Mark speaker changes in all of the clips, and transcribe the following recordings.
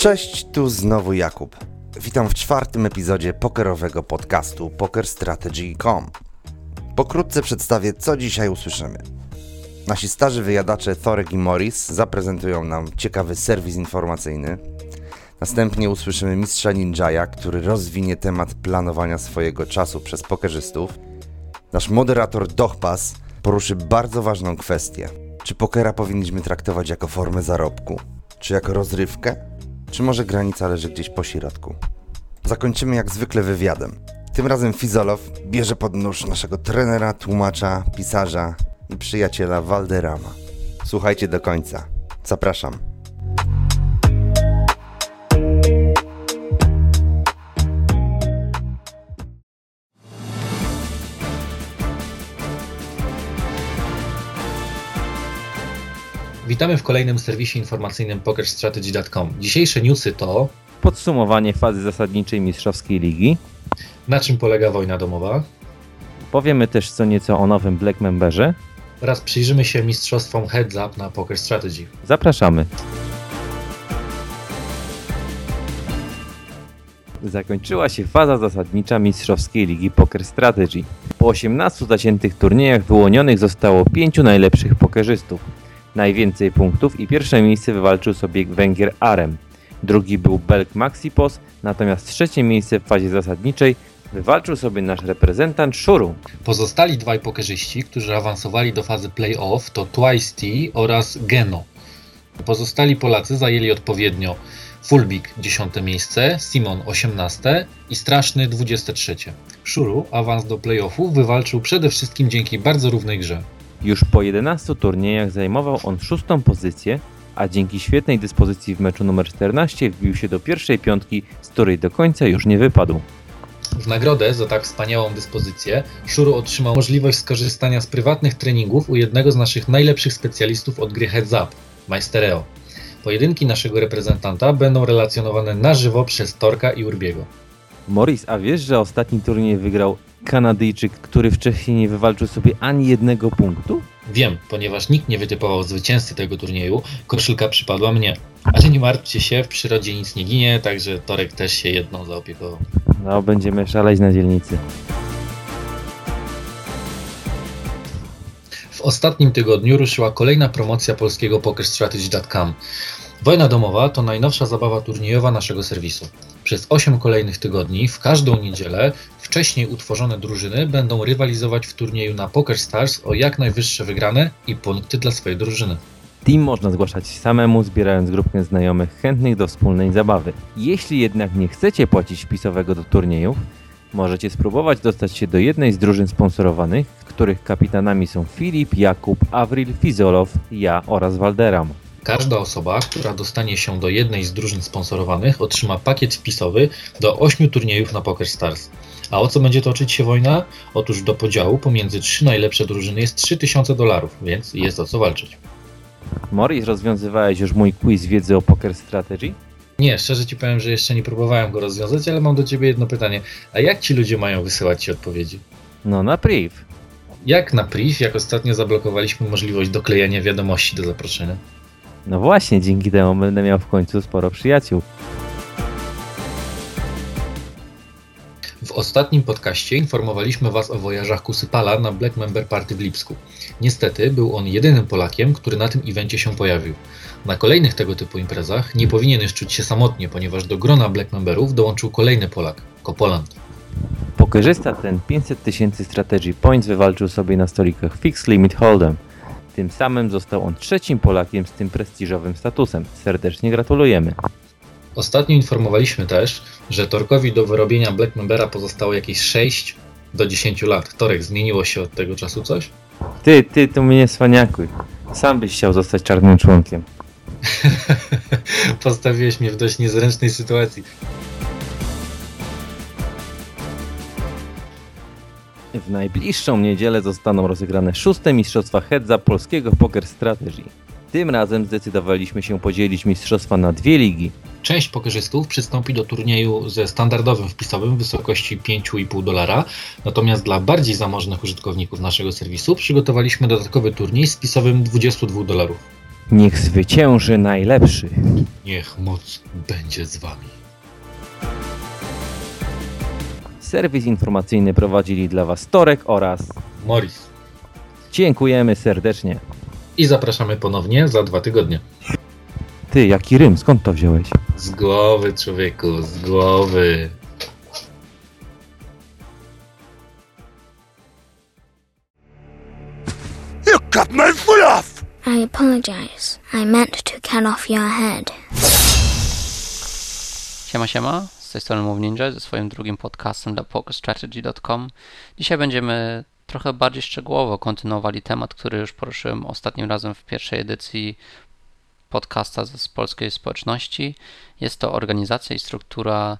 Speaker 1: Cześć, tu znowu Jakub. Witam w czwartym epizodzie pokerowego podcastu PokerStrategy.com. Pokrótce przedstawię, co dzisiaj usłyszymy. Nasi starzy wyjadacze Thorek i Morris zaprezentują nam ciekawy serwis informacyjny. Następnie usłyszymy mistrza Ninjaya, który rozwinie temat planowania swojego czasu przez pokerzystów. Nasz moderator Dochpas poruszy bardzo ważną kwestię. Czy pokera powinniśmy traktować jako formę zarobku? Czy jako rozrywkę? Czy może granica leży gdzieś po środku? Zakończymy jak zwykle wywiadem. Tym razem Fizolow bierze pod nóż naszego trenera, tłumacza, pisarza i przyjaciela Valderama. Słuchajcie do końca. Zapraszam.
Speaker 2: Witamy w kolejnym serwisie informacyjnym PokerStrategy.com. Dzisiejsze newsy to
Speaker 3: podsumowanie fazy zasadniczej Mistrzowskiej Ligi.
Speaker 2: na czym polega wojna domowa
Speaker 3: Powiemy też co nieco o nowym Black Memberze.
Speaker 2: oraz przyjrzymy się mistrzostwom Heads Up na Poker Strategy.
Speaker 3: Zapraszamy. Zakończyła się faza zasadnicza Mistrzowskiej Ligi Poker Strategy. Po 18 zaciętych turniejach wyłonionych zostało pięciu najlepszych pokerzystów. Najwięcej punktów i pierwsze miejsce wywalczył sobie Węgier Arem. Drugi był Belk Maxipos, natomiast trzecie miejsce w fazie zasadniczej wywalczył sobie nasz reprezentant Shuru.
Speaker 2: Pozostali dwaj pokerzyści, którzy awansowali do fazy playoff to Twice oraz Geno. Pozostali Polacy zajęli odpowiednio Fulbik 10 miejsce, Simon 18 i Straszny 23. Shuru awans do playoffów wywalczył przede wszystkim dzięki bardzo równej grze.
Speaker 3: Już po 11 turniejach zajmował on szóstą pozycję, a dzięki świetnej dyspozycji w meczu numer 14 wbił się do pierwszej piątki, z której do końca już nie wypadł.
Speaker 2: W nagrodę za tak wspaniałą dyspozycję Shuru otrzymał możliwość skorzystania z prywatnych treningów u jednego z naszych najlepszych specjalistów od gry Heads Up, Majstereo. Pojedynki naszego reprezentanta będą relacjonowane na żywo przez Torka i Urbiego.
Speaker 3: Morris, a wiesz, że ostatni turniej wygrał Kanadyjczyk, który wcześniej nie wywalczył sobie ani jednego punktu?
Speaker 2: Wiem, ponieważ nikt nie wytypował zwycięzcy tego turnieju, koszulka przypadła mnie. Ale nie martwcie się, w przyrodzie nic nie ginie, także Torek też się jedną zaopiekował.
Speaker 3: No, będziemy szaleć na dzielnicy.
Speaker 2: W ostatnim tygodniu ruszyła kolejna promocja polskiego PokerStrategy.com. Wojna domowa to najnowsza zabawa turniejowa naszego serwisu. Przez 8 kolejnych tygodni, w każdą niedzielę, wcześniej utworzone drużyny będą rywalizować w turnieju na PokerStars o jak najwyższe wygrane i punkty dla swojej drużyny.
Speaker 3: Team można zgłaszać samemu, zbierając grupkę znajomych chętnych do wspólnej zabawy. Jeśli jednak nie chcecie płacić wpisowego do turniejów, możecie spróbować dostać się do jednej z drużyn sponsorowanych, których kapitanami są Filip, Jakub, Avril, Fizolow, ja oraz Valderam.
Speaker 2: Każda osoba, która dostanie się do jednej z drużyn sponsorowanych, otrzyma pakiet wpisowy do 8 turniejów na PokerStars. A o co będzie toczyć się wojna? Otóż do podziału pomiędzy trzy najlepsze drużyny jest 3000 dolarów, więc jest o co walczyć.
Speaker 3: Morris, rozwiązywałeś już mój quiz wiedzy o Poker Strategy?
Speaker 2: Nie, szczerze ci powiem, że jeszcze nie próbowałem go rozwiązać, ale mam do ciebie jedno pytanie. A jak ci ludzie mają wysyłać ci odpowiedzi?
Speaker 3: No na priv.
Speaker 2: Jak na priv, jak ostatnio zablokowaliśmy możliwość doklejania wiadomości do zaproszenia?
Speaker 3: No właśnie, dzięki temu będę miał w końcu sporo przyjaciół.
Speaker 2: W ostatnim podcaście informowaliśmy Was o wojażach Kusypala na Black Member Party w Lipsku. Niestety był on jedynym Polakiem, który na tym evencie się pojawił. Na kolejnych tego typu imprezach nie powinien już czuć się samotnie, ponieważ do grona Black Memberów dołączył kolejny Polak, Kopoland.
Speaker 3: Pokerzysta ten 500 tysięcy strategy points wywalczył sobie na stolikach Fixed Limit Hold'em. Tym samym został on trzecim Polakiem z tym prestiżowym statusem. Serdecznie gratulujemy.
Speaker 2: Ostatnio informowaliśmy też, że Torkowi do wyrobienia Black Membera pozostało jakieś 6 do 10 lat. Torek, zmieniło się od tego czasu coś?
Speaker 3: Ty, ty, tu mnie nie swaniakuj. Sam byś chciał zostać czarnym członkiem.
Speaker 2: Postawiłeś mnie w dość niezręcznej sytuacji.
Speaker 3: W najbliższą niedzielę zostaną rozegrane szóste mistrzostwa Hedza polskiego Poker Strategy. Tym razem zdecydowaliśmy się podzielić mistrzostwa na dwie ligi.
Speaker 2: Część pokerzystów przystąpi do turnieju ze standardowym wpisowym w wysokości 5,5 dolara, natomiast dla bardziej zamożnych użytkowników naszego serwisu przygotowaliśmy dodatkowy turniej z wpisowym 22 dolarów.
Speaker 3: Niech zwycięży najlepszy.
Speaker 2: Niech moc będzie z wami.
Speaker 3: Serwis informacyjny prowadzili dla Was Torek oraz
Speaker 2: Morris.
Speaker 3: dziękujemy serdecznie.
Speaker 2: I zapraszamy ponownie za dwa tygodnie.
Speaker 3: Ty, jaki rym, skąd to wziąłeś?
Speaker 2: Z głowy, człowieku, z głowy.
Speaker 4: You cut my foot off!
Speaker 5: I apologize. I meant to cut off your head.
Speaker 6: Siema, siema, z tej strony Move Ninja ze swoim drugim podcastem dla PokerStrategy.com. Dzisiaj będziemy trochę bardziej szczegółowo kontynuowali temat, który już poruszyłem ostatnim razem w pierwszej edycji podcasta z polskiej społeczności. Jest to organizacja i struktura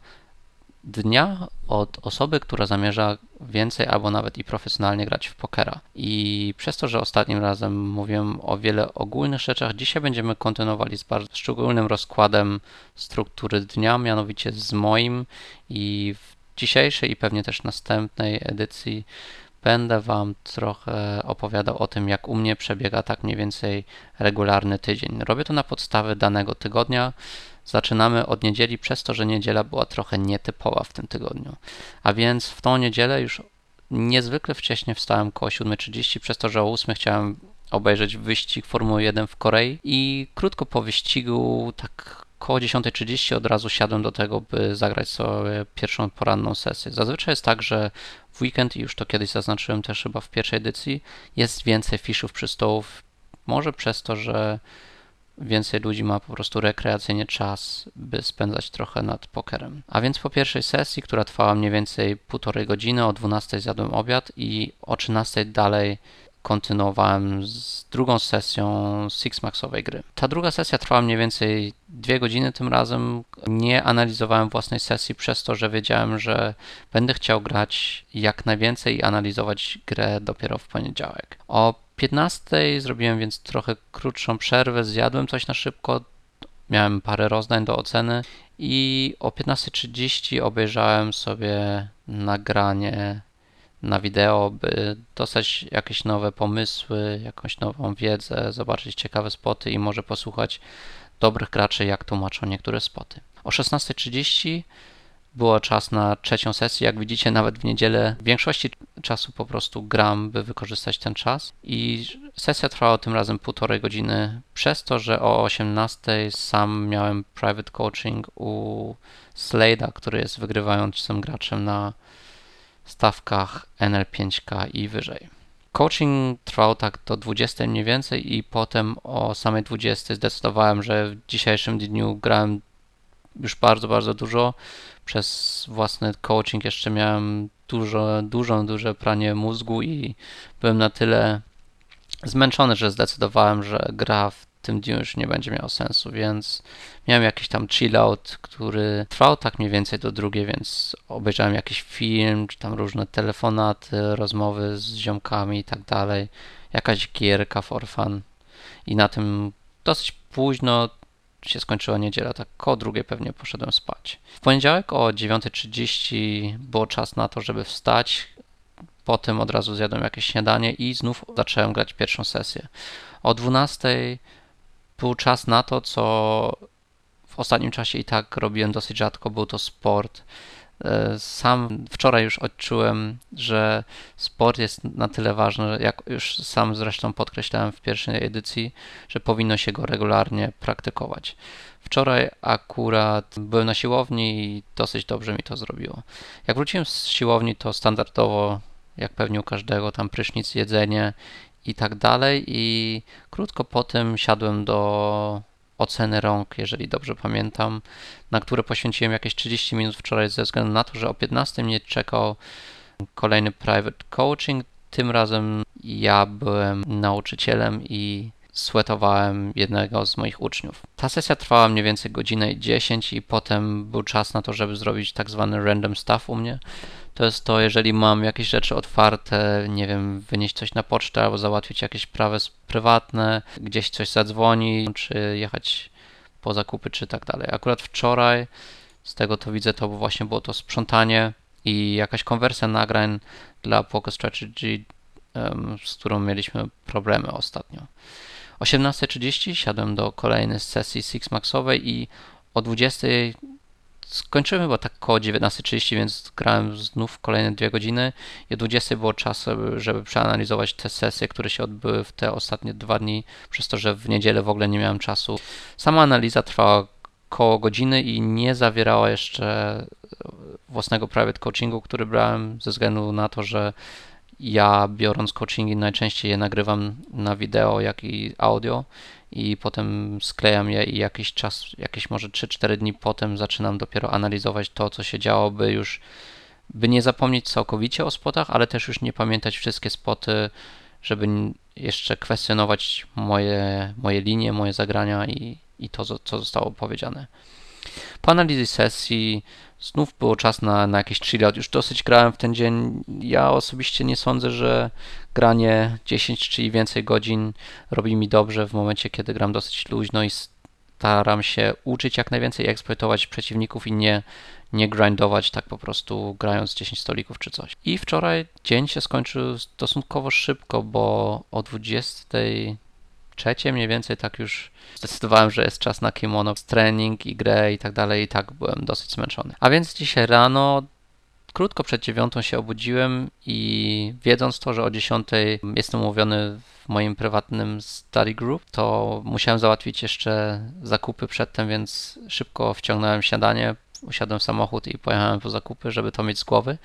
Speaker 6: dnia od osoby, która zamierza więcej albo nawet i profesjonalnie grać w pokera. I przez to, że ostatnim razem mówiłem o wiele ogólnych rzeczach, dzisiaj będziemy kontynuowali z bardzo szczególnym rozkładem struktury dnia, mianowicie z moim i w dzisiejszej i pewnie też następnej edycji będę Wam trochę opowiadał o tym, jak u mnie przebiega tak mniej więcej regularny tydzień. Robię to na podstawie danego tygodnia. Zaczynamy od niedzieli, przez to, że niedziela była trochę nietypowa w tym tygodniu. A więc w tą niedzielę już niezwykle wcześnie wstałem koło 7.30, przez to, że o 8 chciałem obejrzeć wyścig Formuły 1 w Korei i krótko po wyścigu, tak koło 10.30 od razu siadłem do tego, by zagrać sobie pierwszą poranną sesję. Zazwyczaj jest tak, że w weekend, i już to kiedyś zaznaczyłem też chyba w pierwszej edycji, jest więcej fiszów przy stołów. Może przez to, że więcej ludzi ma po prostu rekreacyjnie czas, by spędzać trochę nad pokerem. A więc po pierwszej sesji, która trwała mniej więcej półtorej godziny, o 12 zjadłem obiad i o 13 dalej kontynuowałem z drugą sesją Sixmaxowej gry. Ta druga sesja trwała mniej więcej dwie godziny tym razem. Nie analizowałem własnej sesji przez to, że wiedziałem, że będę chciał grać jak najwięcej i analizować grę dopiero w poniedziałek. O 15 zrobiłem więc trochę krótszą przerwę, zjadłem coś na szybko, miałem parę rozdań do oceny i o 15.30 obejrzałem sobie nagranie na wideo, by dostać jakieś nowe pomysły, jakąś nową wiedzę, zobaczyć ciekawe spoty i może posłuchać dobrych graczy, jak tłumaczą niektóre spoty. O 16.30 było czas na trzecią sesję. Jak widzicie, nawet w niedzielę w większości czasu po prostu gram, by wykorzystać ten czas. I sesja trwała tym razem półtorej godziny, przez to, że o 18 sam miałem private coaching u Slade'a, który jest wygrywającym graczem na stawkach NL5K i wyżej. Coaching trwał tak do 20 mniej więcej i potem o samej 20 zdecydowałem, że w dzisiejszym dniu grałem już bardzo, bardzo dużo. Przez własny coaching jeszcze miałem dużo, dużo, duże pranie mózgu i byłem na tyle zmęczony, że zdecydowałem, że gra w tym dniu już nie będzie miał sensu, więc miałem jakiś tam chillout, który trwał tak mniej więcej do drugiej, więc obejrzałem jakiś film, czy tam różne telefonaty, rozmowy z ziomkami i tak dalej, jakaś gierka for fun. I na tym dosyć późno się skończyła niedziela, tak koło drugiej pewnie poszedłem spać. W poniedziałek o 9.30 było czas na to, żeby wstać, potem od razu zjadłem jakieś śniadanie i znów zacząłem grać pierwszą sesję. O 12 był czas na to, co w ostatnim czasie i tak robiłem dosyć rzadko, był to sport. Sam wczoraj już odczułem, że sport jest na tyle ważny, jak już sam zresztą podkreślałem w pierwszej edycji, że powinno się go regularnie praktykować. Wczoraj akurat byłem na siłowni i dosyć dobrze mi to zrobiło. Jak wróciłem z siłowni, to standardowo, jak pewnie u każdego, tam prysznic, jedzenie i tak dalej. I krótko potem siadłem do oceny rąk, jeżeli dobrze pamiętam, na które poświęciłem jakieś 30 minut wczoraj ze względu na to, że o 15 mnie czekał kolejny private coaching. Tym razem ja byłem nauczycielem i sweatowałem jednego z moich uczniów. Ta sesja trwała mniej więcej godzinę i 10 i potem był czas na to, żeby zrobić tak zwany random stuff u mnie. To jest to, jeżeli mam jakieś rzeczy otwarte, nie wiem, wynieść coś na pocztę albo załatwić jakieś sprawy prywatne, gdzieś coś zadzwoni, czy jechać po zakupy czy tak dalej. Akurat wczoraj, z tego to widzę, to właśnie było to sprzątanie i jakaś konwersja nagrań dla Poker Strategy, z którą mieliśmy problemy ostatnio. 18.30 siadłem do kolejnej sesji Six Maxowej i o 20.00 skończyłem chyba tak koło 19.30, więc grałem znów kolejne dwie godziny i o 20.00 było czas, żeby- przeanalizować te sesje, które się odbyły w te ostatnie dwa dni, przez to, że w niedzielę w ogóle nie miałem czasu. Sama analiza trwała koło godziny i nie zawierała jeszcze własnego private coachingu, który brałem ze względu na to, że ja biorąc coachingi najczęściej je nagrywam na wideo, jak i audio i potem sklejam je i jakiś czas, jakieś może 3-4 dni potem zaczynam dopiero analizować to, co się działo, by już by nie zapomnieć całkowicie o spotach, ale też już nie pamiętać wszystkie spoty, żeby jeszcze kwestionować moje, moje linie, moje zagrania i, i to, co zostało powiedziane. Po analizie sesji znów było czas na, na jakiś chillout. Już dosyć grałem w ten dzień. Ja osobiście nie sądzę, że granie 10 czy więcej godzin robi mi dobrze w momencie, kiedy gram dosyć luźno i staram się uczyć jak najwięcej, i eksploatować przeciwników i nie, nie grindować tak po prostu grając 10 stolików czy coś. I wczoraj dzień się skończył stosunkowo szybko, bo o 23 mniej więcej tak już zdecydowałem, że jest czas na kimono, trening i grę i tak dalej i tak byłem dosyć zmęczony. A więc dzisiaj rano krótko przed dziewiątą się obudziłem i wiedząc to, że o 10 jestem umówiony w moim prywatnym study group, to musiałem załatwić jeszcze zakupy przedtem, więc szybko wciągnąłem śniadanie, usiadłem w samochód i pojechałem po zakupy, żeby to mieć z głowy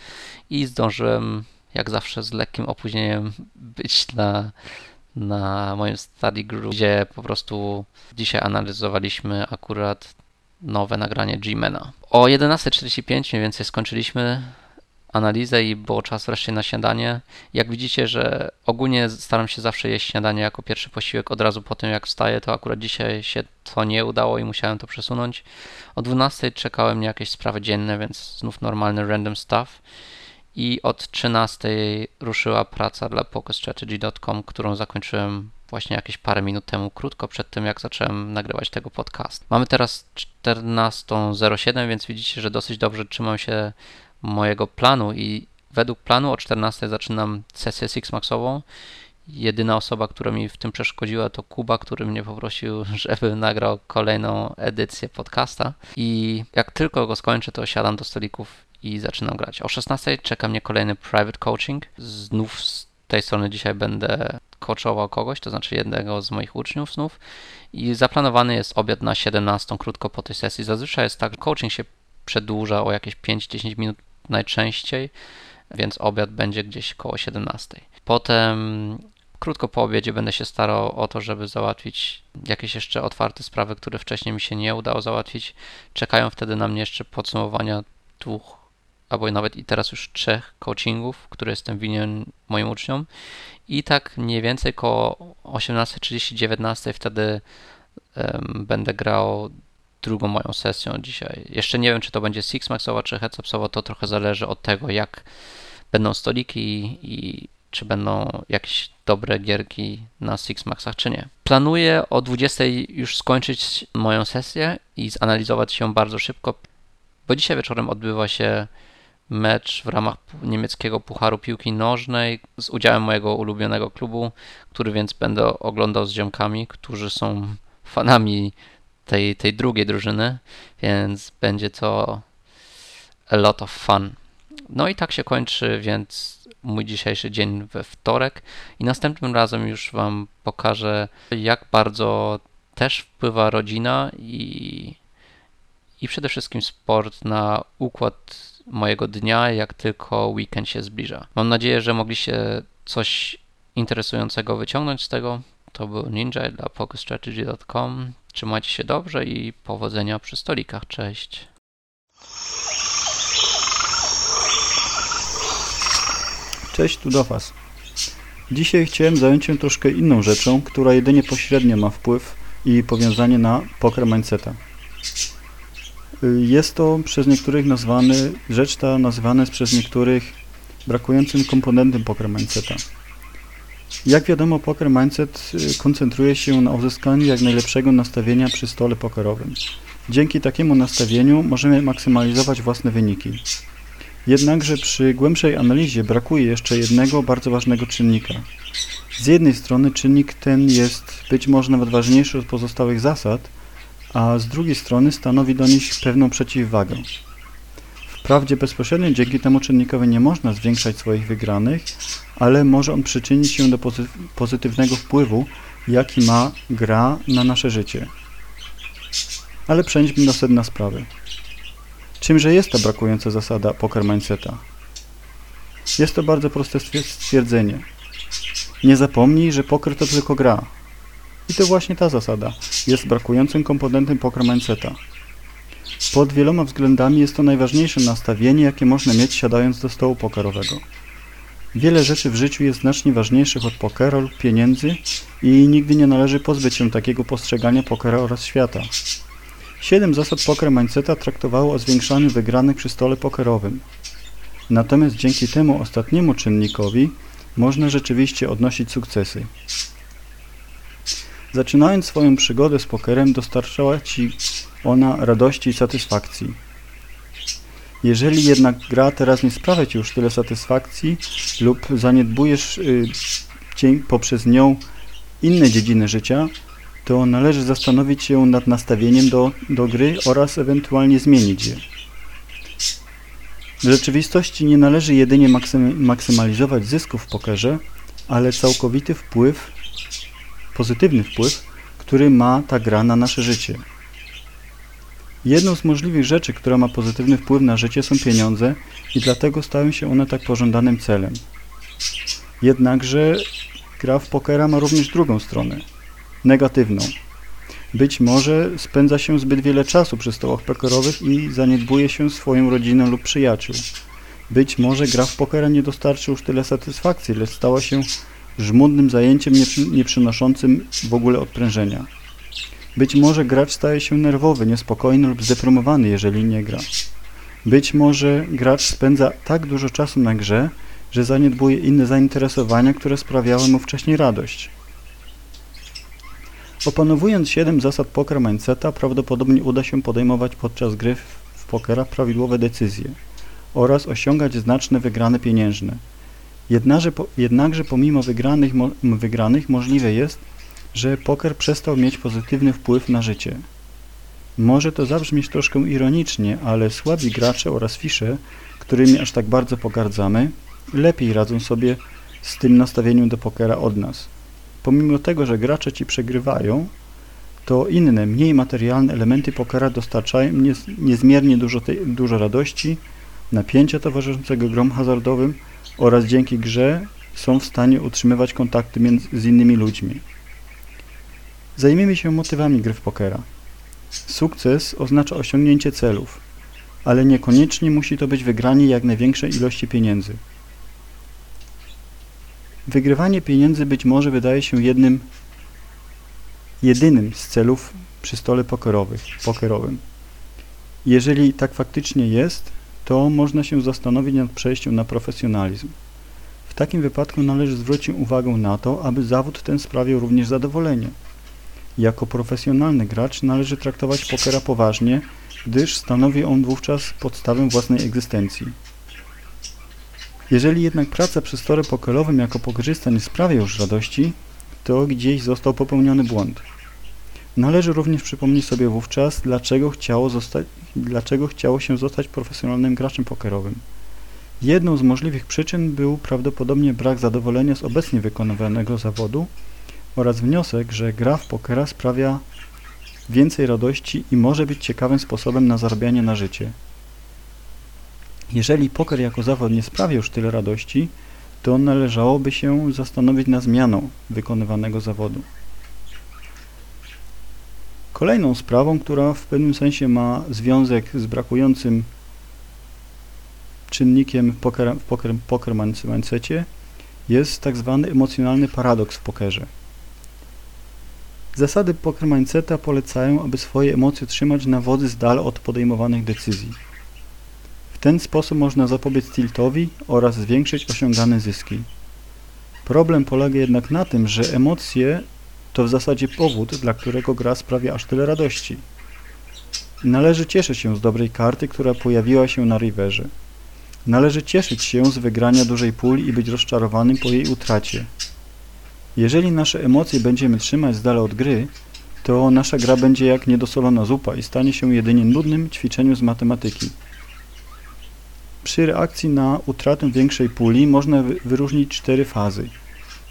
Speaker 6: i zdążyłem, jak zawsze z lekkim opóźnieniem, być na, na moim study group, gdzie po prostu dzisiaj analizowaliśmy akurat nowe nagranie G-Mana. O 11.45 mniej więcej skończyliśmy analizę i było czas wreszcie na śniadanie. Jak widzicie, że ogólnie staram się zawsze jeść śniadanie jako pierwszy posiłek od razu po tym jak wstaję, to akurat dzisiaj się to nie udało i musiałem to przesunąć. O 12.00 czekały mnie jakieś sprawy dzienne, więc znów normalny random stuff. I od 13.00 ruszyła praca dla PokerStrategy.com, którą zakończyłem właśnie jakieś parę minut temu, krótko przed tym, jak zacząłem nagrywać tego podcast. Mamy teraz 14.07, więc widzicie, że dosyć dobrze trzymam się mojego planu i według planu o 14 zaczynam sesję Sixmaxową. Jedyna osoba, która mi w tym przeszkodziła, to Kuba, który mnie poprosił, żeby nagrał kolejną edycję podcasta. I jak tylko go skończę, to siadam do stolików i zaczynam grać. O 16 czeka mnie kolejny private coaching. Znów z tej strony dzisiaj będę coachował kogoś, to znaczy jednego z moich uczniów znów. I zaplanowany jest obiad na 17 krótko po tej sesji. Zazwyczaj jest tak, że coaching się przedłuża o jakieś 5-10 minut najczęściej, więc obiad będzie gdzieś koło 17. Potem krótko po obiedzie będę się starał o to, żeby załatwić jakieś jeszcze otwarte sprawy, które wcześniej mi się nie udało załatwić. Czekają wtedy na mnie jeszcze podsumowania dwóch, albo nawet i teraz już trzech coachingów, które jestem winien moim uczniom. I tak mniej więcej koło 18.30-19 wtedy em, będę grał drugą moją sesją dzisiaj. Jeszcze nie wiem, czy to będzie Six Maxowa, czy Heads Upsowa, to trochę zależy od tego, jak będą stoliki i czy będą jakieś dobre gierki na Six Maxach, czy nie. Planuję o 20 już skończyć moją sesję i zanalizować ją bardzo szybko, bo dzisiaj wieczorem odbywa się mecz w ramach niemieckiego Pucharu Piłki Nożnej z udziałem mojego ulubionego klubu, który więc będę oglądał z ziomkami, którzy są fanami tej, tej drugiej drużyny, więc będzie to a lot of fun. No i tak się kończy więc mój dzisiejszy dzień we wtorek i następnym razem już Wam pokażę, jak bardzo też wpływa rodzina i, i przede wszystkim sport na układ mojego dnia, jak tylko weekend się zbliża. Mam nadzieję, że mogliście coś interesującego wyciągnąć z tego. To był Ninja dla PokerStrategy.com. Trzymajcie się dobrze i powodzenia przy stolikach. Cześć.
Speaker 7: Cześć, tu do Was. Dzisiaj chciałem zająć się troszkę inną rzeczą, która jedynie pośrednio ma wpływ i powiązanie na poker mindseta. Y, Jest to przez niektórych nazwany, rzecz ta nazywana jest przez niektórych brakującym komponentem poker mindseta. Jak wiadomo, poker mindset y, koncentruje się na uzyskaniu jak najlepszego nastawienia przy stole pokerowym. Dzięki takiemu nastawieniu możemy maksymalizować własne wyniki. Jednakże przy głębszej analizie brakuje jeszcze jednego bardzo ważnego czynnika. Z jednej strony czynnik ten jest być może nawet ważniejszy od pozostałych zasad, a z drugiej strony stanowi do nich pewną przeciwwagę. Wprawdzie bezpośrednio dzięki temu czynnikowi nie można zwiększać swoich wygranych, ale może on przyczynić się do pozy pozytywnego wpływu, jaki ma gra na nasze życie. Ale przejdźmy do sedna sprawy. Czymże jest ta brakująca zasada poker mindseta? Jest to bardzo proste stwierdzenie. Nie zapomnij, że poker to tylko gra. I to właśnie ta zasada jest brakującym komponentem mindseta. Pod wieloma względami jest to najważniejsze nastawienie, jakie można mieć siadając do stołu pokerowego. Wiele rzeczy w życiu jest znacznie ważniejszych od pokera lub pieniędzy i nigdy nie należy pozbyć się takiego postrzegania pokera oraz świata. Siedem zasad poker mindseta traktowało o zwiększaniu wygranych przy stole pokerowym. Natomiast dzięki temu ostatniemu czynnikowi można rzeczywiście odnosić sukcesy. Zaczynając swoją przygodę z pokerem dostarczała Ci ona radości i satysfakcji. Jeżeli jednak gra teraz nie sprawia Ci już tyle satysfakcji lub zaniedbujesz y, poprzez nią inne dziedziny życia, to należy zastanowić się nad nastawieniem do, do gry oraz ewentualnie zmienić je. W rzeczywistości nie należy jedynie maksymalizować zysków w pokerze, ale całkowity wpływ, pozytywny wpływ, który ma ta gra na nasze życie. Jedną z możliwych rzeczy, która ma pozytywny wpływ na życie są pieniądze i dlatego stają się one tak pożądanym celem. Jednakże gra w pokera ma również drugą stronę, negatywną. Być może spędza się zbyt wiele czasu przy stołach pokerowych i zaniedbuje się swoją rodzinę lub przyjaciół. Być może gra w pokera nie dostarczy już tyle satysfakcji, lecz stała się żmudnym zajęciem nie przynoszącym w ogóle odprężenia. Być może gracz staje się nerwowy, niespokojny lub zdeprymowany, jeżeli nie gra. Być może gracz spędza tak dużo czasu na grze, że zaniedbuje inne zainteresowania, które sprawiały mu wcześniej radość. Opanowując 7 zasad poker mindseta, prawdopodobnie uda się podejmować podczas gry w pokera prawidłowe decyzje oraz osiągać znaczne wygrane pieniężne. Jednakże, jednakże pomimo wygranych, mo, wygranych możliwe jest, że poker przestał mieć pozytywny wpływ na życie. Może to zabrzmieć troszkę ironicznie, ale słabi gracze oraz fisze, którymi aż tak bardzo pogardzamy, lepiej radzą sobie z tym nastawieniem do pokera od nas. Pomimo tego, że gracze ci przegrywają, to inne, mniej materialne elementy pokera dostarczają niez, niezmiernie dużo, tej, dużo radości, napięcia towarzyszącego grom hazardowym oraz dzięki grze są w stanie utrzymywać kontakty między, z innymi ludźmi. Zajmiemy się motywami gry w pokera. Sukces oznacza osiągnięcie celów, ale niekoniecznie musi to być wygranie jak największej ilości pieniędzy. Wygrywanie pieniędzy być może wydaje się jednym, jedynym z celów przy stole pokerowych, pokerowym. Jeżeli tak faktycznie jest, to można się zastanowić nad przejściem na profesjonalizm. W takim wypadku należy zwrócić uwagę na to, aby zawód ten sprawiał również zadowolenie. Jako profesjonalny gracz należy traktować pokera poważnie, gdyż stanowi on wówczas podstawę własnej egzystencji. Jeżeli jednak praca przy stole pokerowym jako pokerzysta nie sprawia już radości, to gdzieś został popełniony błąd. Należy również przypomnieć sobie wówczas, dlaczego chciało, zostać, dlaczego chciało się zostać profesjonalnym graczem pokerowym. Jedną z możliwych przyczyn był prawdopodobnie brak zadowolenia z obecnie wykonywanego zawodu oraz wniosek, że gra w pokera sprawia więcej radości i może być ciekawym sposobem na zarabianie na życie. Jeżeli poker jako zawód nie sprawia już tyle radości, to należałoby się zastanowić nad zmianą wykonywanego zawodu. Kolejną sprawą, która w pewnym sensie ma związek z brakującym czynnikiem w poker, poker, poker mindsetie jest tak zwany emocjonalny paradoks w pokerze. Zasady poker mindseta polecają, aby swoje emocje trzymać na wodzy z dala od podejmowanych decyzji. W ten sposób można zapobiec tiltowi oraz zwiększyć osiągane zyski. Problem polega jednak na tym, że emocje to w zasadzie powód, dla którego gra sprawia aż tyle radości. Należy cieszyć się z dobrej karty, która pojawiła się na riverze. Należy cieszyć się z wygrania dużej puli i być rozczarowanym po jej utracie. Jeżeli nasze emocje będziemy trzymać z dala od gry, to nasza gra będzie jak niedosolona zupa i stanie się jedynie nudnym ćwiczeniem z matematyki. Przy reakcji na utratę większej puli można wy- wyróżnić cztery fazy.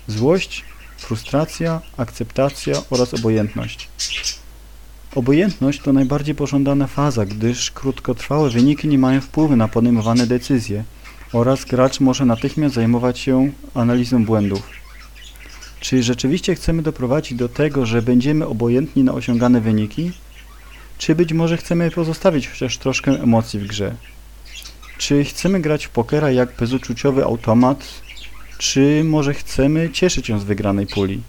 Speaker 7: Złość, frustracja, akceptacja oraz obojętność. Obojętność to najbardziej pożądana faza, gdyż krótkotrwałe wyniki nie mają wpływu na podejmowane decyzje oraz gracz może natychmiast zajmować się analizą błędów. Czy rzeczywiście chcemy doprowadzić do tego, że będziemy obojętni na osiągane wyniki? Czy być może chcemy pozostawić chociaż troszkę emocji w grze? Czy chcemy grać w pokera jak bezuczuciowy automat, czy może chcemy cieszyć się z wygranej puli?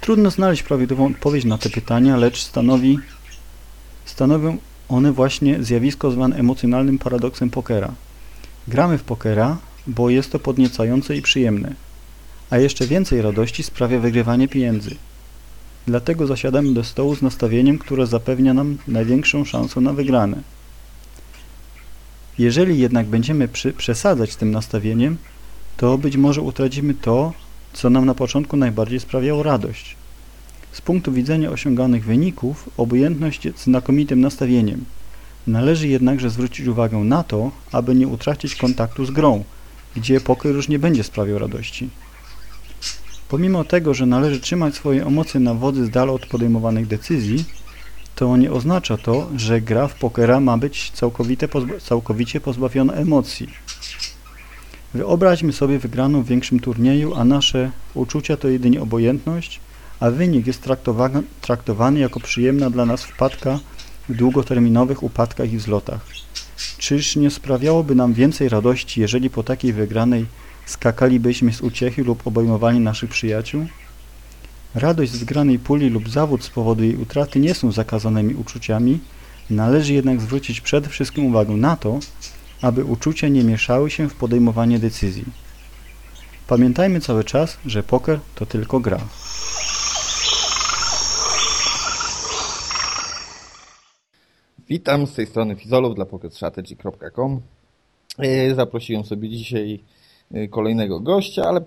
Speaker 7: Trudno znaleźć prawidłową odpowiedź na te pytania, lecz stanowi, stanowią one właśnie zjawisko zwane emocjonalnym paradoksem pokera. Gramy w pokera, bo jest to podniecające i przyjemne, a jeszcze więcej radości sprawia wygrywanie pieniędzy. Dlatego zasiadamy do stołu z nastawieniem, które zapewnia nam największą szansę na wygrane. Jeżeli jednak będziemy przy, przesadzać tym nastawieniem, to być może utracimy to, co nam na początku najbardziej sprawiało radość. Z punktu widzenia osiąganych wyników, obojętność jest znakomitym nastawieniem. Należy jednakże zwrócić uwagę na to, aby nie utracić kontaktu z grą, gdzie poker już nie będzie sprawiał radości. Pomimo tego, że należy trzymać swoje emocje na wodzy z dala od podejmowanych decyzji, to nie oznacza to, że gra w pokera ma być całkowite pozba całkowicie pozbawiona emocji. Wyobraźmy sobie wygraną w większym turnieju, a nasze uczucia to jedynie obojętność, a wynik jest traktowany, traktowany jako przyjemna dla nas wpadka w długoterminowych upadkach i wzlotach. Czyż nie sprawiałoby nam więcej radości, jeżeli po takiej wygranej skakalibyśmy z uciechy lub obejmowali naszych przyjaciół? Radość z wygranej puli lub zawód z powodu jej utraty nie są zakazanymi uczuciami, należy jednak zwrócić przede wszystkim uwagę na to, aby uczucia nie mieszały się w podejmowanie decyzji. Pamiętajmy cały czas, że poker to tylko gra.
Speaker 8: Witam z tej strony Fizolów dla pocketstrategy.com. E, Zaprosiłem sobie dzisiaj e, kolejnego gościa, ale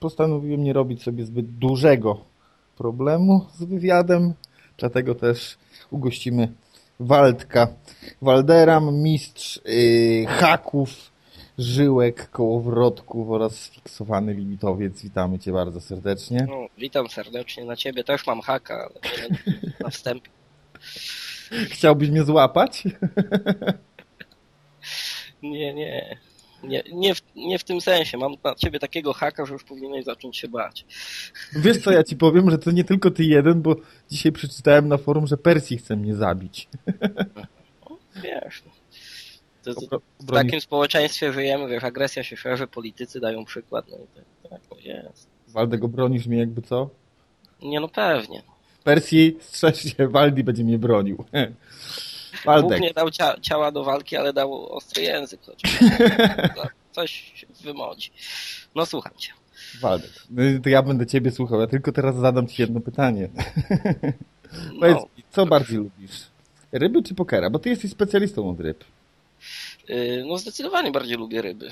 Speaker 8: postanowiłem nie robić sobie zbyt dużego problemu z wywiadem, dlatego też ugościmy Waldka. Walderam, mistrz yy, haków, żyłek, kołowrotków oraz sfiksowany limitowiec. Witamy Cię bardzo serdecznie.
Speaker 9: No, witam serdecznie na ciebie. Też mam haka, ale na wstępie.
Speaker 8: Chciałbyś mnie złapać?
Speaker 9: Nie, nie. Nie, nie, w, nie w tym sensie. Mam na ciebie takiego haka, że już powinieneś zacząć się bać.
Speaker 8: Wiesz co ja Ci powiem, że to nie tylko Ty jeden, bo dzisiaj przeczytałem na forum, że Persji chce mnie zabić.
Speaker 9: Wiesz. no. To, to, w takim społeczeństwie żyjemy, wiesz, agresja się szerzy, politycy dają przykład, no i tak, tak to jest.
Speaker 8: Waldek, obronisz mnie jakby co?
Speaker 9: Nie no pewnie.
Speaker 8: Persji, strzeż się, Waldi będzie mnie bronił.
Speaker 9: Bóg
Speaker 8: Waldek,
Speaker 9: nie dał cia, ciała do walki, ale dał ostry język. Coś wymodzi. No słucham cię.
Speaker 8: Waldek, y, to ja będę Ciebie słuchał, ja tylko teraz zadam Ci jedno pytanie. Powiedz
Speaker 9: No,
Speaker 8: mi, co bardziej lubisz? Ryby czy pokera? Bo Ty jesteś specjalistą od ryb.
Speaker 9: y, no zdecydowanie bardziej lubię ryby.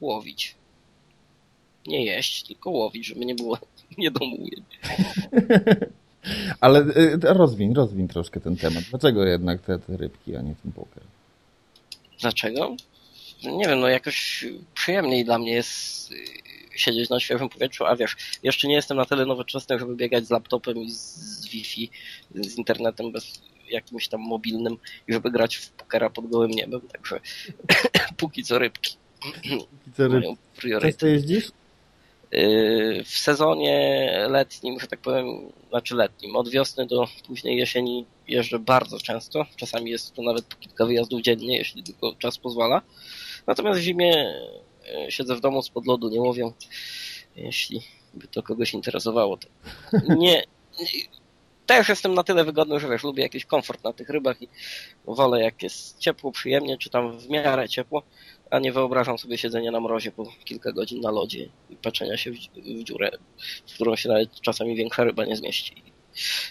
Speaker 9: Łowić. Nie jeść, tylko łowić, żeby nie było niedomówień.
Speaker 8: Ale y, rozwiń, rozwiń troszkę ten temat. Dlaczego jednak te, te rybki, a nie ten poker?
Speaker 9: Dlaczego? Nie wiem, no jakoś przyjemniej dla mnie jest y, siedzieć na świeżym powietrzu, a wiesz, jeszcze nie jestem na tyle nowoczesny, żeby biegać z laptopem i z, Wi-Fi, z internetem bez jakimś tam mobilnym i żeby grać w pokera pod gołym niebem, także póki co rybki
Speaker 8: I co, ryb...
Speaker 9: mają priorytet.
Speaker 8: Często jeździsz?
Speaker 9: Yy, W sezonie letnim, że tak powiem, znaczy letnim, od wiosny do późnej jesieni jeżdżę bardzo często. Czasami jest to nawet po kilka wyjazdów dziennie, jeśli tylko czas pozwala. Natomiast w zimie yy, siedzę w domu spod lodu, nie łowię. Jeśli by to kogoś interesowało, to nie. Też jestem na tyle wygodny, że wiesz, lubię jakiś komfort na tych rybach i wolę jak jest ciepło, przyjemnie, czy tam w miarę ciepło, a nie wyobrażam sobie siedzenia na mrozie po kilka godzin na lodzie i patrzenia się w, w dziurę, w którą się nawet czasami większa ryba nie zmieści.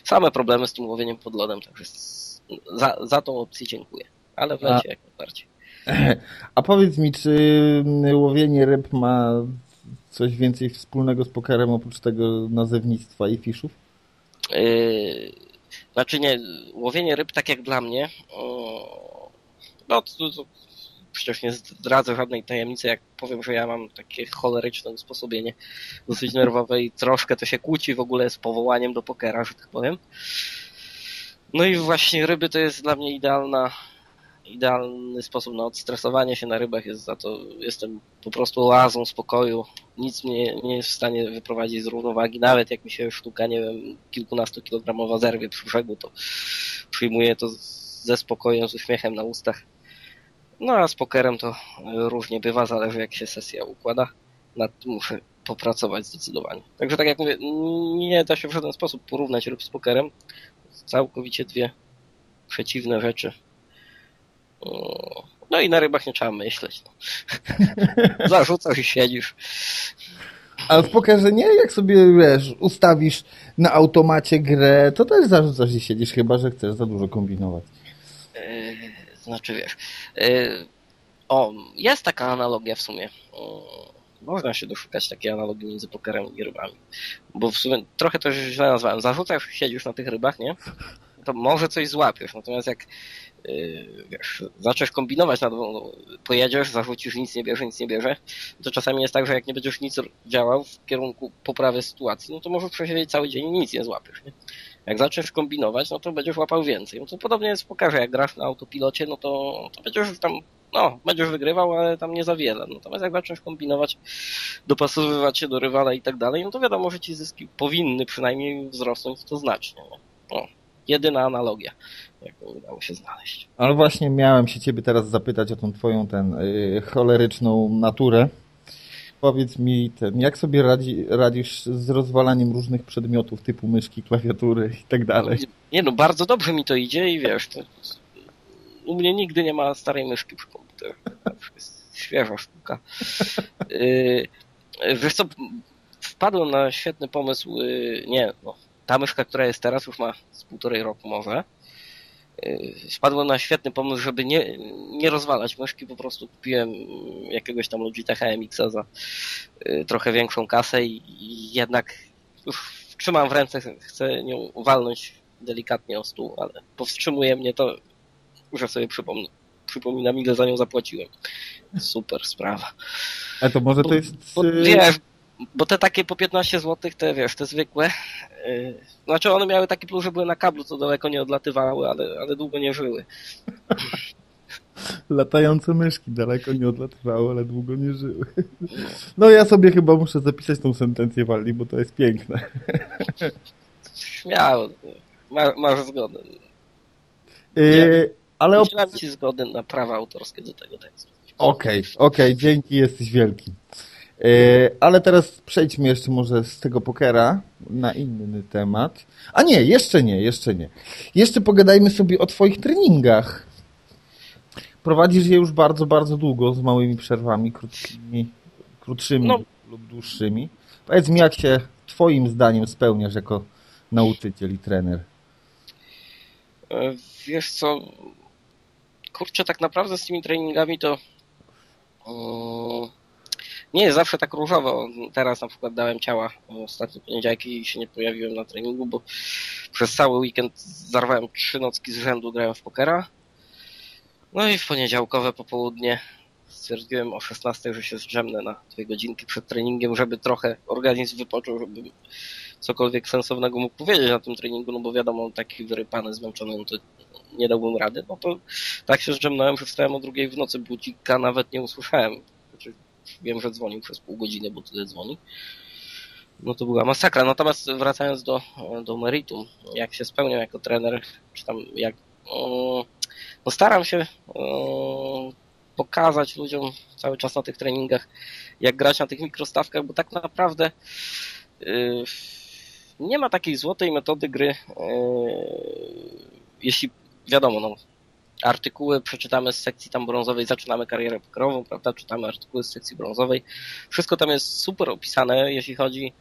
Speaker 9: Same problemy z tym łowieniem pod lodem, także za, za tą opcję dziękuję. Ale w lecie jak najbardziej.
Speaker 8: A powiedz mi, czy łowienie ryb ma coś więcej wspólnego z pokerem oprócz tego nazewnictwa i fiszów?
Speaker 9: Yy, znaczy nie, łowienie ryb tak jak dla mnie, no to, to przecież nie zdradzę żadnej tajemnicy, jak powiem, że ja mam takie choleryczne usposobienie dosyć nerwowe i troszkę to się kłóci w ogóle z powołaniem do pokera, że tak powiem. No i właśnie ryby to jest dla mnie idealna idealny sposób na odstresowanie się na rybach jest za to, jestem po prostu oazą spokoju, nic mnie nie jest w stanie wyprowadzić z równowagi, nawet jak mi się sztuka, nie wiem, kilkunastu kilogramowa zerwie przy brzegu, to przyjmuję to ze spokojem, z uśmiechem na ustach. No a z pokerem to różnie bywa, zależy jak się sesja układa, nad tym muszę popracować zdecydowanie. Także tak jak mówię, nie da się w żaden sposób porównać ryb z pokerem, całkowicie dwie przeciwne rzeczy. No i na rybach nie trzeba myśleć. No. Zarzucasz i siedzisz.
Speaker 8: Ale w pokerze nie? Jak sobie, wiesz, ustawisz na automacie grę, to też zarzucasz i siedzisz, chyba, że chcesz za dużo kombinować.
Speaker 9: Yy, znaczy, wiesz... Yy, o, jest taka analogia w sumie. Yy, można się doszukać takiej analogii między pokerem i rybami. Bo w sumie trochę to źle nazwałem. Zarzucasz, siedzisz na tych rybach, nie? To może coś złapiesz. Natomiast jak Yy, wiesz, kombinować, no, pojedziesz, zarzucisz, nic nie bierze, nic nie bierze, to czasami jest tak, że jak nie będziesz nic działał w kierunku poprawy sytuacji, no to możesz przesiedzieć cały dzień i nic nie złapiesz, nie? Jak zaczniesz kombinować, no to będziesz łapał więcej. No to podobnie jest w pokarze, jak grasz na autopilocie, no to, to będziesz tam, no, będziesz wygrywał, ale tam nie za wiele. Natomiast jak zaczniesz kombinować, dopasowywać się do rywala i tak dalej, no to wiadomo, że ci zyski powinny przynajmniej wzrosnąć to znacznie. Nie? No, jedyna analogia jaką udało się znaleźć.
Speaker 8: Ale właśnie miałem się ciebie teraz zapytać o tą twoją ten yy, choleryczną naturę. Powiedz mi, ten, jak sobie radzi, radzisz z rozwalaniem różnych przedmiotów typu myszki, klawiatury i tak dalej?
Speaker 9: Nie no, bardzo dobrze mi to idzie i wiesz, to, u mnie nigdy nie ma starej myszki przy komputerze. świeża sztuka. Yy, wiesz co, wpadłem na świetny pomysł, yy, nie, no, ta myszka, która jest teraz, już ma z półtorej roku może, Spadłem na świetny pomysł, żeby nie, nie rozwalać myszki, po prostu kupiłem jakiegoś tam Logitecha MX-a za y, trochę większą kasę i, jednak już trzymam w ręce, chcę nią walnąć delikatnie o stół, ale powstrzymuje mnie to, że sobie przypomnę. Przypominam, ile za nią zapłaciłem. Super sprawa.
Speaker 8: A to może to jest...
Speaker 9: Bo, y, wiesz, bo te takie po 15 zł, te wiesz, te zwykłe, yy, znaczy one miały taki plus, że były na kablu, co daleko nie odlatywały, ale, ale długo nie żyły.
Speaker 8: Latające myszki daleko nie odlatywały, ale długo nie żyły. No ja sobie chyba muszę zapisać tą sentencję Walli, bo to jest piękne.
Speaker 9: Śmiało. Masz, masz zgodę.
Speaker 8: Yy, ale
Speaker 9: Udzielam ci zgody na prawa autorskie do tego tekstu.
Speaker 8: Okej, okay, okej, okay, dzięki, jesteś wielki. E, ale teraz przejdźmy jeszcze może z tego pokera na inny temat. A nie, jeszcze nie, jeszcze nie. Jeszcze pogadajmy sobie o Twoich treningach. Prowadzisz je już bardzo, bardzo długo, z małymi przerwami, krótkimi, krótszymi no. lub dłuższymi. Powiedz mi, jak się Twoim zdaniem spełniasz jako nauczyciel i trener?
Speaker 9: E, wiesz co, kurczę, tak naprawdę z tymi treningami to nie jest zawsze tak różowo. Teraz na przykład dałem ciała ostatni poniedziałek i się nie pojawiłem na treningu, bo przez cały weekend zarwałem trzy nocki z rzędu, grałem w pokera. No i w poniedziałkowe popołudnie stwierdziłem o 16, że się zdrzemnę na dwie godzinki przed treningiem, żeby trochę organizm wypoczął, żeby cokolwiek sensownego mógł powiedzieć na tym treningu, no bo wiadomo, taki wyrypany, zmęczony, no to nie dałbym rady. No to tak się zdrzemnąłem, że wstałem o drugiej w nocy, budzika nawet nie usłyszałem. Znaczy, Wiem, że dzwonił przez pół godziny, bo tyle dzwoni. No to była masakra. Natomiast wracając do, do meritum, jak się spełniam jako trener, czy tam jak. No staram się pokazać ludziom cały czas na tych treningach, jak grać na tych mikrostawkach, bo tak naprawdę y, nie ma takiej złotej metody gry, e, jeśli wiadomo, no, artykuły przeczytamy z sekcji tam brązowej, zaczynamy karierę pokerową, prawda, czytamy artykuły z sekcji brązowej, wszystko tam jest super opisane, jeśli chodzi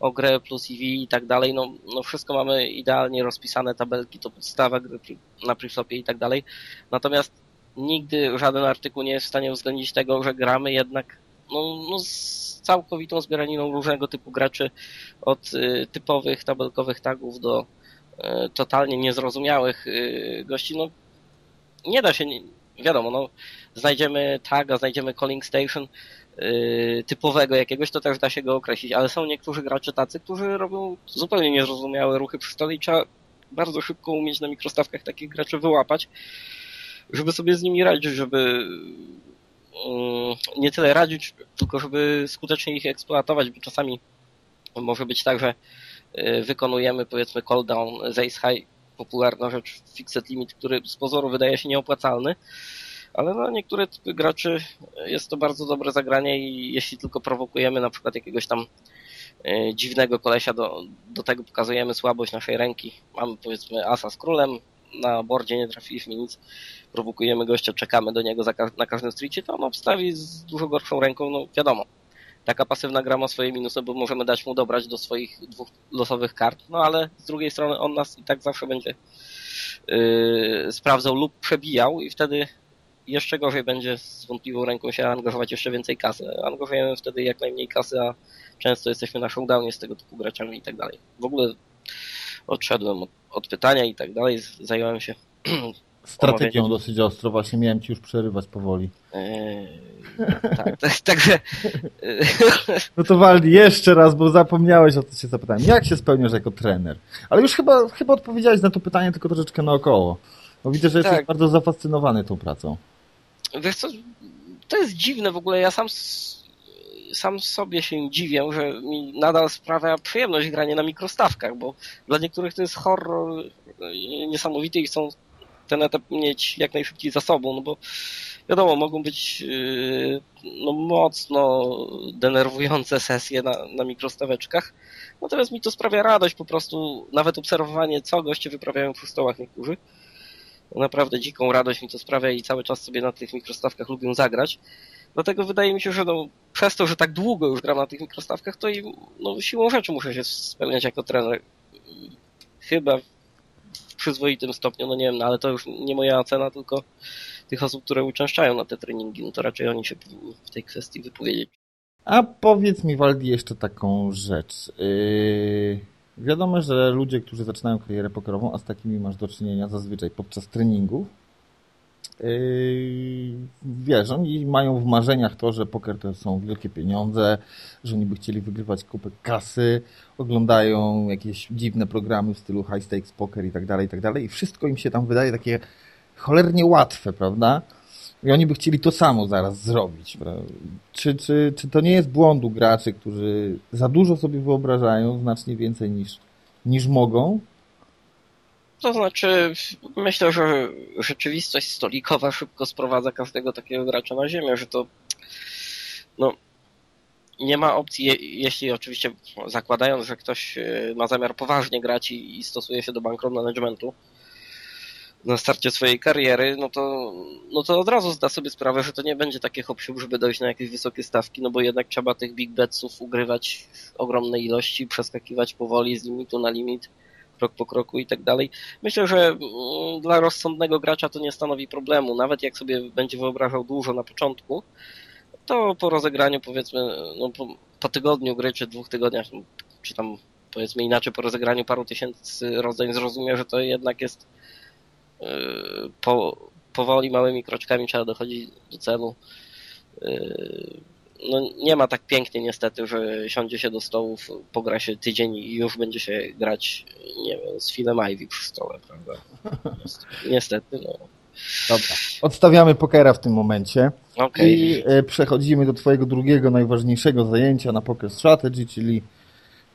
Speaker 9: o grę plus EV i tak dalej, no, no wszystko mamy idealnie rozpisane, tabelki to podstawa gry na preflopie i tak dalej, natomiast nigdy żaden artykuł nie jest w stanie uwzględnić tego, że gramy jednak no, no z całkowitą zbieraniną różnego typu graczy, od y, typowych tabelkowych tagów do y, totalnie niezrozumiałych y, gości. No, nie da się, wiadomo, no, znajdziemy taga, znajdziemy calling station y, typowego jakiegoś, to też da się go określić, ale są niektórzy gracze tacy, którzy robią zupełnie niezrozumiałe ruchy przy stole i trzeba bardzo szybko umieć na mikrostawkach takich graczy wyłapać, żeby sobie z nimi radzić, żeby Mm, nie tyle radzić, tylko żeby skutecznie ich eksploatować, bo czasami może być tak, że y, wykonujemy powiedzmy call down z ace high, popularna rzecz, fixed limit, który z pozoru wydaje się nieopłacalny, ale na niektóre typy graczy jest to bardzo dobre zagranie i jeśli tylko prowokujemy na przykład jakiegoś tam y, dziwnego kolesia, do, do tego pokazujemy słabość naszej ręki. Mamy powiedzmy asa z królem, na bordzie nie trafiliśmy nic, prowokujemy gościa, czekamy do niego na każdym streetie, to on obstawi z dużo gorszą ręką, no wiadomo. Taka pasywna gra ma swoje minusy, bo możemy dać mu dobrać do swoich dwóch losowych kart, no ale z drugiej strony on nas i tak zawsze będzie yy, sprawdzał lub przebijał i wtedy jeszcze gorzej będzie z wątpliwą ręką się angażować jeszcze więcej kasy. Angażujemy wtedy jak najmniej kasy, a często jesteśmy na showdownie z tego typu graczami i tak dalej. W ogóle odszedłem od, od pytania i tak dalej, zająłem się
Speaker 8: strategią dosyć ostro, właśnie miałem ci już przerywać powoli. Eee,
Speaker 9: tak, tak, także...
Speaker 8: no to Waldi, jeszcze raz, bo zapomniałeś o co się zapytałem. Jak się spełniasz jako trener? Ale już chyba, chyba odpowiedziałeś na to pytanie tylko troszeczkę naokoło. Bo widzę, że jesteś tak. bardzo zafascynowany tą pracą.
Speaker 9: Wiesz co, to jest dziwne w ogóle, ja sam sam sobie się dziwię, że mi nadal sprawia przyjemność granie na mikrostawkach, bo dla niektórych to jest horror niesamowity i chcą ten etap mieć jak najszybciej za sobą, no bo wiadomo, mogą być yy, no, mocno denerwujące sesje na, na mikrostaweczkach, natomiast mi to sprawia radość po prostu, nawet obserwowanie, co goście wyprawiają przy stołach niektórzy. Naprawdę dziką radość mi to sprawia i cały czas sobie na tych mikrostawkach lubię zagrać. Dlatego wydaje mi się, że no, przez to, że tak długo już gram na tych mikrostawkach, to i no, siłą rzeczy muszę się spełniać jako trener. Chyba w przyzwoitym stopniu, no nie wiem, no, ale to już nie moja ocena, tylko tych osób, które uczęszczają na te treningi, no to raczej oni się powinni w tej kwestii wypowiedzieć.
Speaker 8: A powiedz mi, Waldi, jeszcze taką rzecz. Yy, wiadomo, że ludzie, którzy zaczynają karierę pokerową, a z takimi masz do czynienia zazwyczaj podczas treningów, wiesz, oni mają w marzeniach to, że poker to są wielkie pieniądze, że oni by chcieli wygrywać kupę kasy, oglądają jakieś dziwne programy w stylu high stakes poker i tak dalej, i tak dalej i wszystko im się tam wydaje takie cholernie łatwe, prawda? I oni by chcieli to samo zaraz zrobić. Czy, czy, czy to nie jest błądu graczy, którzy za dużo sobie wyobrażają, znacznie więcej niż, niż mogą,
Speaker 9: to znaczy, myślę, że rzeczywistość stolikowa szybko sprowadza każdego takiego gracza na ziemię, że to no, nie ma opcji, jeśli oczywiście zakładając, że ktoś e, ma zamiar poważnie grać i, i stosuje się do bankroll managementu na starcie swojej kariery, no to, no to od razu zda sobie sprawę, że to nie będzie takie hop żeby dojść na jakieś wysokie stawki, no bo jednak trzeba tych big betsów ugrywać ogromne ilości, przeskakiwać powoli z limitu na limit krok po kroku i tak dalej. Myślę, że mm, dla rozsądnego gracza to nie stanowi problemu. Nawet jak sobie będzie wyobrażał dużo na początku, to po rozegraniu powiedzmy, no po, po tygodniu gry, czy dwóch tygodniach, czy tam powiedzmy inaczej, po rozegraniu paru tysięcy rozdań zrozumie, że to jednak jest yy, po, powoli, małymi kroczkami trzeba dochodzić do celu. Yy, no nie ma tak pięknie niestety, że siądzie się do stołów, pogra się tydzień i już będzie się grać, nie wiem, z Philem Ivy przy stole, prawda? Niestety, no.
Speaker 8: Dobra, odstawiamy pokera w tym momencie
Speaker 9: okay.
Speaker 8: i e, przechodzimy do twojego drugiego najważniejszego zajęcia na Poker Strategy, czyli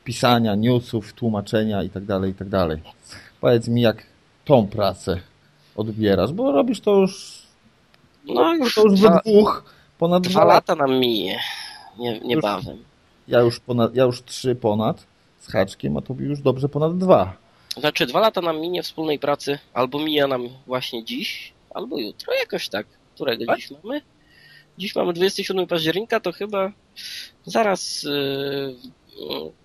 Speaker 8: pisania newsów, tłumaczenia i tak dalej, i tak dalej. Powiedz mi, jak tą pracę odbierasz, bo robisz to już
Speaker 9: no już,
Speaker 8: to już we dwóch
Speaker 9: Ponad dwa, lata nam mije, nie, niebawem.
Speaker 8: ja już ponad, ja już trzy ponad. z haczkiem, a to już dobrze ponad dwa.
Speaker 9: Znaczy, dwa lata nam minie wspólnej pracy, albo mija nam właśnie dziś, albo jutro, jakoś tak. Którego
Speaker 8: Tak?
Speaker 9: dziś mamy? Dziś mamy 27 października, to chyba zaraz yy,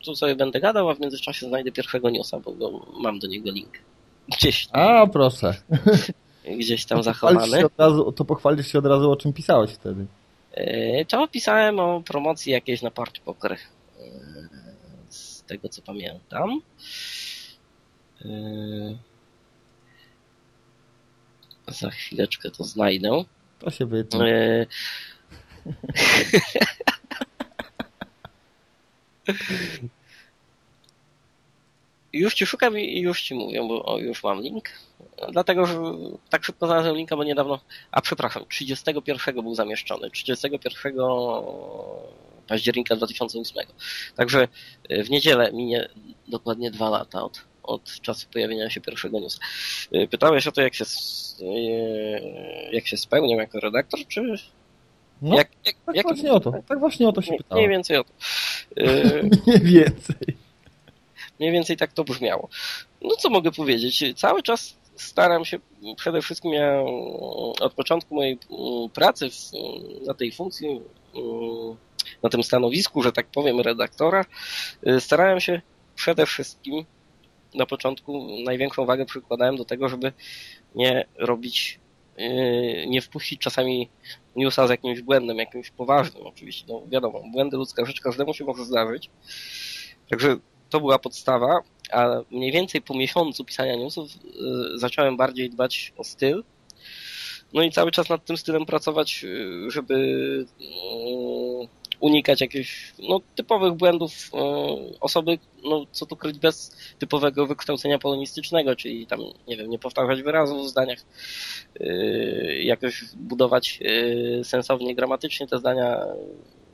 Speaker 9: tu sobie będę gadał, a w międzyczasie znajdę pierwszego newsa, bo go, mam do niego link. Gdzieś,
Speaker 8: A, proszę.
Speaker 9: gdzieś tam zachowany.
Speaker 8: się razu, to pochwalisz się od razu, o czym pisałeś wtedy.
Speaker 9: Yy, To pisałem o promocji jakiejś na Party Poker. Yy, Z tego co pamiętam. Yy, Za chwileczkę to znajdę.
Speaker 8: To się wytnie.
Speaker 9: Już ci szukam i już ci mówię, bo o, już mam link. Dlatego, że tak szybko znalazłem linka, bo niedawno, a przepraszam, 31 był zamieszczony. 31 października 2008. Także y, w niedzielę minie dokładnie dwa lata od, od czasu pojawienia się pierwszego newsa. Y, Pytałeś o to, jak się, y, jak się spełniam jako redaktor, czy
Speaker 8: No,
Speaker 9: jak, jak,
Speaker 8: tak
Speaker 9: jak-
Speaker 8: właśnie o to. Tak właśnie o to się
Speaker 9: Mniej
Speaker 8: pytałem.
Speaker 9: więcej o to.
Speaker 8: Mniej więcej.
Speaker 9: Mniej więcej tak to brzmiało. No co mogę powiedzieć? Cały czas staram się, przede wszystkim ja od początku mojej mm, pracy w, na tej funkcji, mm, na tym stanowisku, że tak powiem, redaktora, y, starałem się przede wszystkim na początku największą wagę przykładałem do tego, żeby nie robić, y, nie wpuścić czasami newsa z jakimś błędem, jakimś poważnym oczywiście. No wiadomo, błędy ludzka rzecz, każdemu się może zdarzyć. Także to była podstawa, a mniej więcej po miesiącu pisania newsów y, zacząłem bardziej dbać o styl. No i cały czas nad tym stylem pracować, y, żeby y, unikać jakichś no, typowych błędów osoby, no co tu kryć bez typowego wykształcenia polonistycznego, czyli tam, nie wiem, nie powtarzać wyrazów w zdaniach, jakoś budować sensownie, gramatycznie te zdania,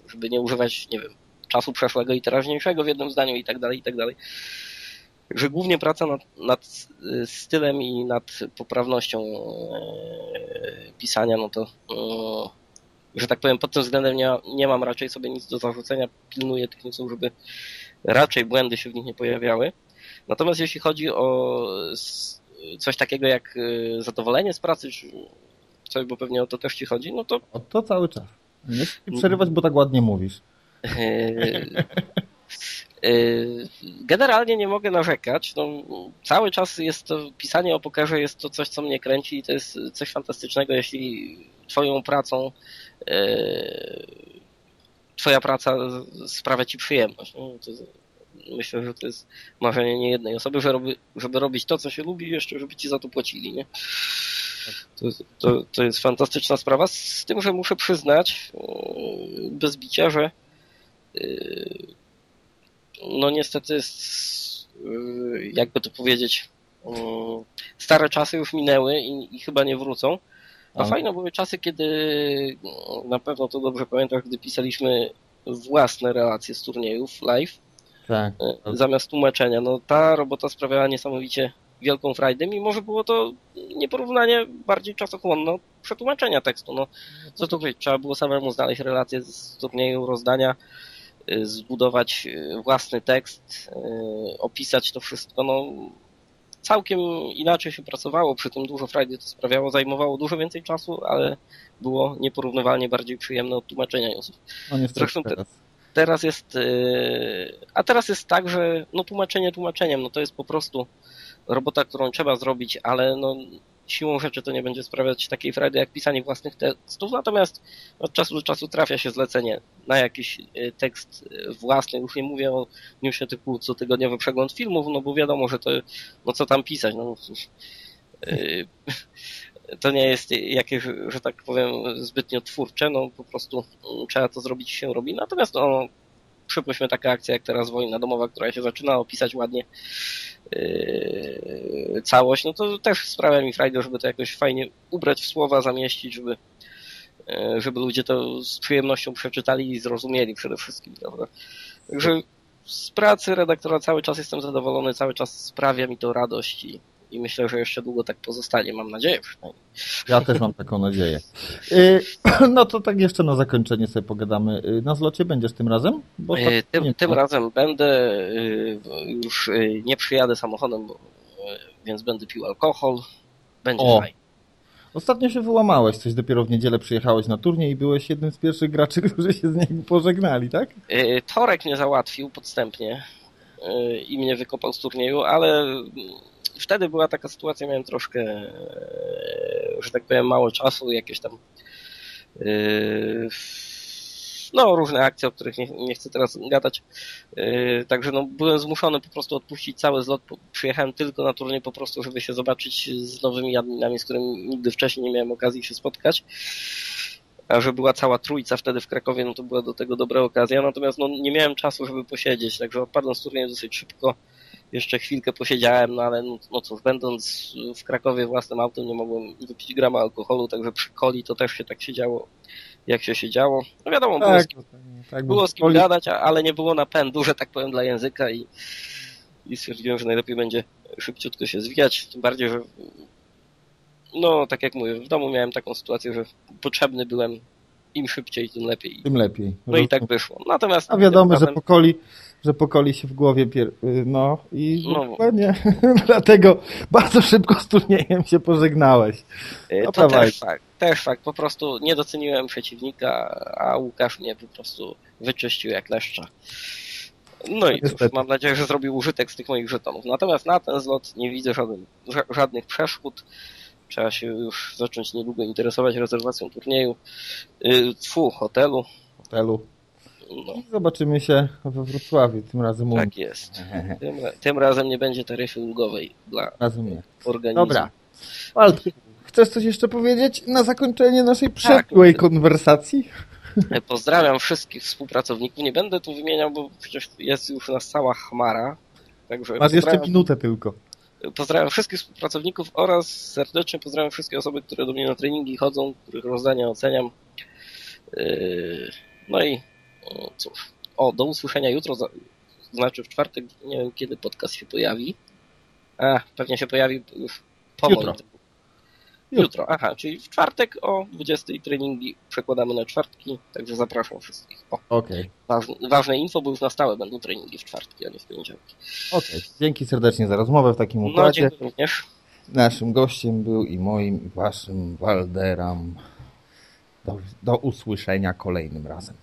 Speaker 9: żeby nie używać, nie wiem, czasu przeszłego i teraźniejszego w jednym zdaniu i tak dalej, i tak dalej. Także głównie praca nad, nad y, stylem i nad poprawnością e, pisania, no to e, że tak powiem, pod tym względem nie, nie mam raczej sobie nic do zarzucenia, pilnuję tych newsów, żeby raczej błędy się w nich nie pojawiały. Natomiast jeśli chodzi o coś takiego jak zadowolenie z pracy, czy coś, bo pewnie o to też ci chodzi, no to
Speaker 8: O to cały czas. Nie przerywać, bo tak ładnie mówisz.
Speaker 9: Yy, yy, Generalnie nie mogę narzekać. No, cały czas jest to, pisanie o pokerze jest to coś, co mnie kręci i to jest coś fantastycznego, jeśli twoją pracą yy, twoja praca sprawia ci przyjemność. No, myślę, że to jest marzenie niejednej osoby, że robi, żeby robić to, co się lubi i jeszcze żeby ci za to płacili. Nie? To, to, to jest fantastyczna sprawa, z tym, że muszę przyznać bez bicia, że no niestety jest, yy, jakby to powiedzieć, yy, stare czasy już minęły i, i chyba nie wrócą. A
Speaker 8: Ale-
Speaker 9: fajne były czasy, kiedy yy, na pewno to dobrze pamiętasz, gdy pisaliśmy własne relacje z turniejów live,
Speaker 8: Tak.
Speaker 9: yy, zamiast tłumaczenia. No ta robota sprawiała niesamowicie wielką frajdę, mimo że było to nieporównanie bardziej czasochłonne od przetłumaczenia tekstu. No, co tu powiedzieć, trzeba było samemu znaleźć relacje z turnieju, rozdania, zbudować y, własny tekst, y, opisać to wszystko. No, całkiem inaczej się pracowało, przy tym dużo frajdy to sprawiało, zajmowało dużo więcej czasu, ale było nieporównywalnie bardziej przyjemne od tłumaczenia newsów.
Speaker 8: No niestety
Speaker 9: Zresztą te-
Speaker 8: teraz.
Speaker 9: Jest, y, a teraz jest tak, że no tłumaczenie tłumaczeniem, no to jest po prostu robota, którą trzeba zrobić, ale no siłą rzeczy to nie będzie sprawiać takiej frajdy jak pisanie własnych tekstów, natomiast od czasu do czasu trafia się zlecenie na jakiś y, tekst y, własny, już nie mówię o newsie typu cotygodniowy przegląd filmów, no bo wiadomo, że to, no co tam pisać, no y, to nie jest jakieś, że tak powiem, zbytnio twórcze, no po prostu mm, trzeba to zrobić się robi. Natomiast no, przypuśćmy taka akcja jak teraz wojna domowa, która się zaczyna opisać ładnie yy, całość, no to też sprawia mi frajdę, żeby to jakoś fajnie ubrać w słowa, zamieścić, żeby yy, żeby ludzie to z przyjemnością przeczytali i zrozumieli przede wszystkim, prawda? Także z pracy redaktora cały czas jestem zadowolony, cały czas sprawia mi to radość i i myślę, że jeszcze długo tak pozostanie, mam nadzieję przynajmniej.
Speaker 8: Ja też mam taką nadzieję. Y, No to tak jeszcze na zakończenie sobie pogadamy. Y, Na zlocie będziesz tym razem? Bo tak
Speaker 9: E, Tym,
Speaker 8: nie
Speaker 9: tym razem będę, y, już y, nie przyjadę samochodem, y, więc będę pił alkohol, będzie
Speaker 8: O.
Speaker 9: fajnie.
Speaker 8: Ostatnio się wyłamałeś, coś dopiero w niedzielę przyjechałeś na turniej i byłeś jednym z pierwszych graczy, którzy się z niego pożegnali, tak?
Speaker 9: Y, Torek mnie załatwił podstępnie y, i mnie wykopał z turnieju, ale wtedy była taka sytuacja, miałem troszkę, że tak powiem, mało czasu, jakieś tam y, no różne akcje, o których nie, nie chcę teraz gadać. Y, Także no, byłem zmuszony po prostu odpuścić cały zlot. Przyjechałem tylko na turniej po prostu, żeby się zobaczyć z nowymi adminami, z którymi nigdy wcześniej nie miałem okazji się spotkać. A że była cała trójca wtedy w Krakowie, no to była do tego dobra okazja. Natomiast no, nie miałem czasu, żeby posiedzieć, także odpadłem z turnieju dosyć szybko. Jeszcze chwilkę posiedziałem, no ale no, no cóż, będąc w Krakowie własnym autem nie mogłem wypić grama alkoholu, także przy coli to też się tak siedziało, jak się siedziało. No wiadomo, było z kim,
Speaker 8: tak
Speaker 9: było z kim gadać, ale nie było napędu, że tak powiem, dla języka i, i stwierdziłem, że najlepiej będzie szybciutko się zwijać, tym bardziej, że no, tak jak mówię, w domu miałem taką sytuację, że potrzebny byłem im szybciej, tym lepiej.
Speaker 8: Tym lepiej.
Speaker 9: No i tak wyszło. Natomiast
Speaker 8: A wiadomo,
Speaker 9: tym
Speaker 8: że
Speaker 9: razem-
Speaker 8: pokoli, że pokoli się w głowie pier... y, no i
Speaker 9: No.
Speaker 8: dokładnie dlatego bardzo szybko z turniejem się pożegnałeś. No,
Speaker 9: To też fakt, też fakt. Po prostu nie doceniłem przeciwnika, a Łukasz mnie po prostu wyczyścił jak leszcza. No i cóż, mam nadzieję, że zrobił użytek z tych moich żetonów. Natomiast na ten zlot nie widzę żaden, żadnych przeszkód. Trzeba się już zacząć niedługo interesować rezerwacją turnieju. Yy, Tfu, hotelu.
Speaker 8: Hotelu.
Speaker 9: No,
Speaker 8: I zobaczymy się we Wrocławiu, tym razem
Speaker 9: tak jest. Tym, tym razem nie będzie taryfy ulgowej dla
Speaker 8: Razem nie.
Speaker 9: organizmu.
Speaker 8: Dobra. Walt, chcesz coś jeszcze powiedzieć na zakończenie naszej przeszłej konwersacji?
Speaker 9: Pozdrawiam wszystkich współpracowników. Nie będę tu wymieniał, bo przecież jest już nas cała chmara. Także
Speaker 8: Masz jeszcze minutę tylko.
Speaker 9: Pozdrawiam wszystkich współpracowników oraz serdecznie pozdrawiam wszystkie osoby, które do mnie na treningi chodzą, których rozdania oceniam. Yy, No i cóż. O, do usłyszenia jutro, znaczy w czwartek, nie wiem kiedy podcast się pojawi. A, pewnie się pojawi już po
Speaker 8: Jutro.
Speaker 9: moim. Jutro, aha, czyli w czwartek o 20 treningi przekładamy na czwartki, także zapraszam wszystkich. O,
Speaker 8: Okej,
Speaker 9: ważne, ważne info, bo już na stałe będą treningi w czwartki, a nie w poniedziałki.
Speaker 8: okej. Dzięki serdecznie za rozmowę w takim
Speaker 9: No,
Speaker 8: układzie.
Speaker 9: dziękuję również.
Speaker 8: Naszym gościem był i moim, i waszym Walderam. Do, do usłyszenia kolejnym razem.